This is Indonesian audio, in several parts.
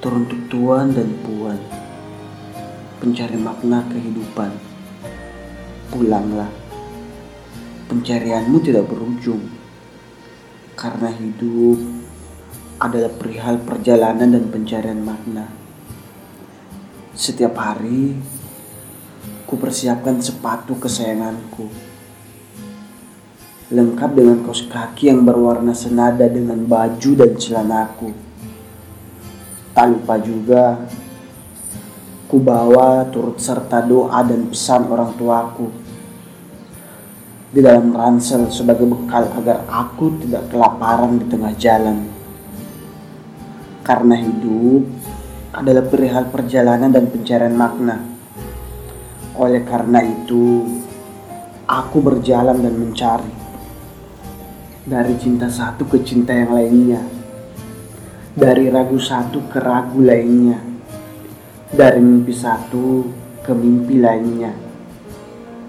teruntuk tuan dan puan, pencari makna kehidupan. Pulanglah, pencarianmu tidak berujung, karena hidup adalah perihal perjalanan dan pencarian makna. Setiap hari, ku persiapkan sepatu kesayanganku, lengkap dengan kaos kaki yang berwarna senada dengan baju dan celanaku Tak lupa juga ku bawa turut serta doa dan pesan orang tuaku di dalam ransel sebagai bekal agar aku tidak kelaparan di tengah jalan. Karena hidup adalah perihal perjalanan dan pencarian makna. Oleh karena itu, aku berjalan dan mencari dari cinta satu ke cinta yang lainnya dari ragu satu ke ragu lainnya, dari mimpi satu ke mimpi lainnya,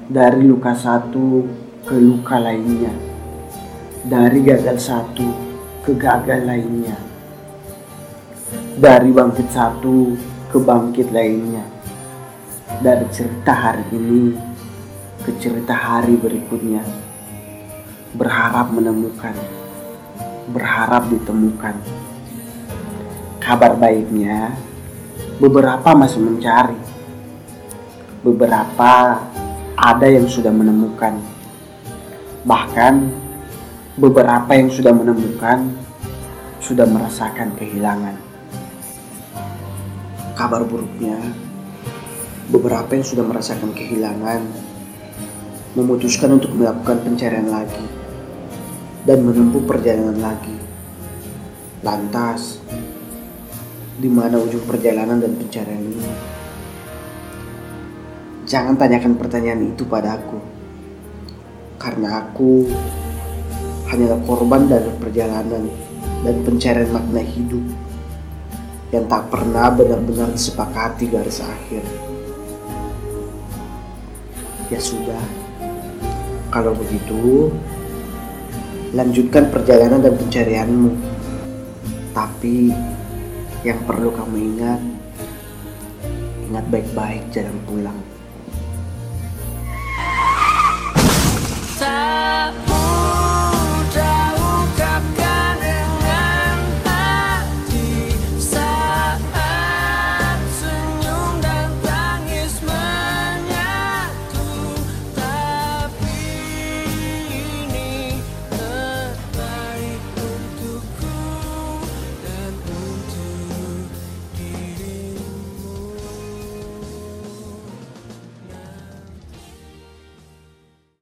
dari luka satu ke luka lainnya, dari gagal satu ke gagal lainnya, dari bangkit satu ke bangkit lainnya, dari cerita hari ini ke cerita hari berikutnya, berharap menemukan, berharap ditemukan. Kabar baiknya, beberapa masih mencari. Beberapa ada yang sudah menemukan. Bahkan beberapa yang sudah menemukan sudah merasakan kehilangan. Kabar buruknya, beberapa yang sudah merasakan kehilangan memutuskan untuk melakukan pencarian lagi dan menempuh perjalanan lagi. Lantas, di mana ujung perjalanan dan pencarian ini. Jangan tanyakan pertanyaan itu pada aku, karena aku hanyalah korban dari perjalanan dan pencarian makna hidup yang tak pernah benar-benar disepakati garis akhir. Ya sudah, kalau begitu, lanjutkan perjalanan dan pencarianmu. Tapi yang perlu kamu ingat, ingat baik-baik jalan pulang.